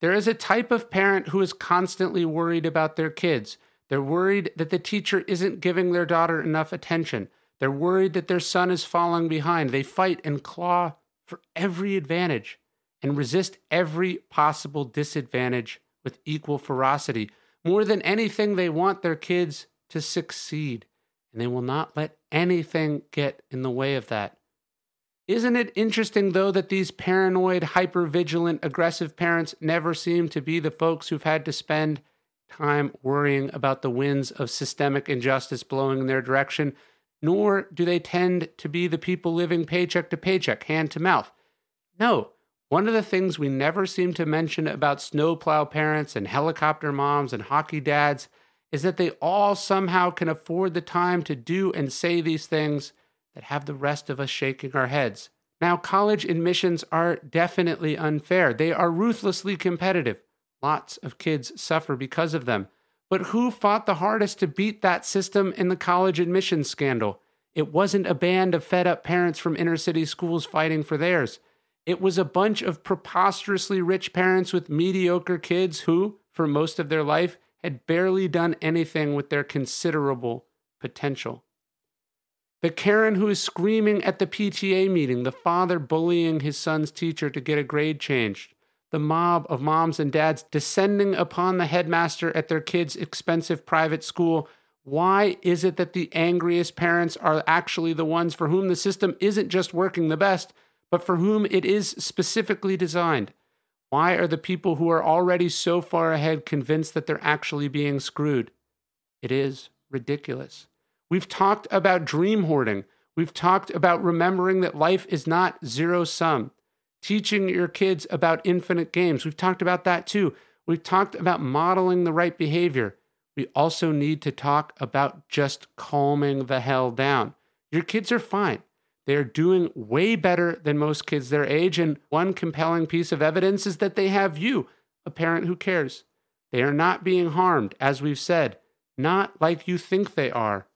There is a type of parent who is constantly worried about their kids. They're worried that the teacher isn't giving their daughter enough attention. They're worried that their son is falling behind. They fight and claw for every advantage and resist every possible disadvantage with equal ferocity. More than anything, they want their kids to succeed, and they will not let anything get in the way of that. Isn't it interesting, though, that these paranoid, hyper-vigilant, aggressive parents never seem to be the folks who've had to spend time worrying about the winds of systemic injustice blowing in their direction, nor do they tend to be the people living paycheck to paycheck, hand to mouth. No, one of the things we never seem to mention about snowplow parents and helicopter moms and hockey dads is that they all somehow can afford the time to do and say these things that have the rest of us shaking our heads. Now, college admissions are definitely unfair. They are ruthlessly competitive. Lots of kids suffer because of them. But who fought the hardest to beat that system in the college admissions scandal? It wasn't a band of fed up parents from inner city schools fighting for theirs. It was a bunch of preposterously rich parents with mediocre kids who, for most of their life, had barely done anything with their considerable potential. The Karen who is screaming at the PTA meeting, the father bullying his son's teacher to get a grade changed, the mob of moms and dads descending upon the headmaster at their kid's expensive private school. Why is it that the angriest parents are actually the ones for whom the system isn't just working the best, but for whom it is specifically designed? Why are the people who are already so far ahead convinced that they're actually being screwed? It is ridiculous. We've talked about dream hoarding. We've talked about remembering that life is not zero sum. Teaching your kids about infinite games. We've talked about that too. We've talked about modeling the right behavior. We also need to talk about just calming the hell down. Your kids are fine. They're doing way better than most kids their age. And one compelling piece of evidence is that they have you, a parent who cares. They are not being harmed, as we've said, not like you think they are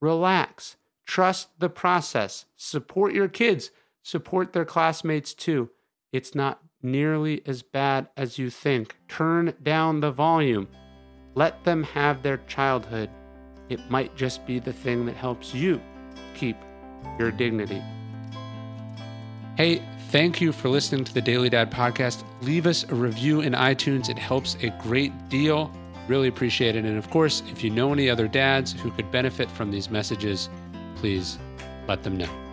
relax, trust the process, support your kids, support their classmates too. It's not nearly as bad as you think. Turn down the volume. Let them have their childhood. It might just be the thing that helps you keep your dignity. Hey, thank you for listening to the Daily Dad podcast. Leave us a review in iTunes, it helps a great deal. Really appreciate it. And of course, if you know any other dads who could benefit from these messages, please let them know.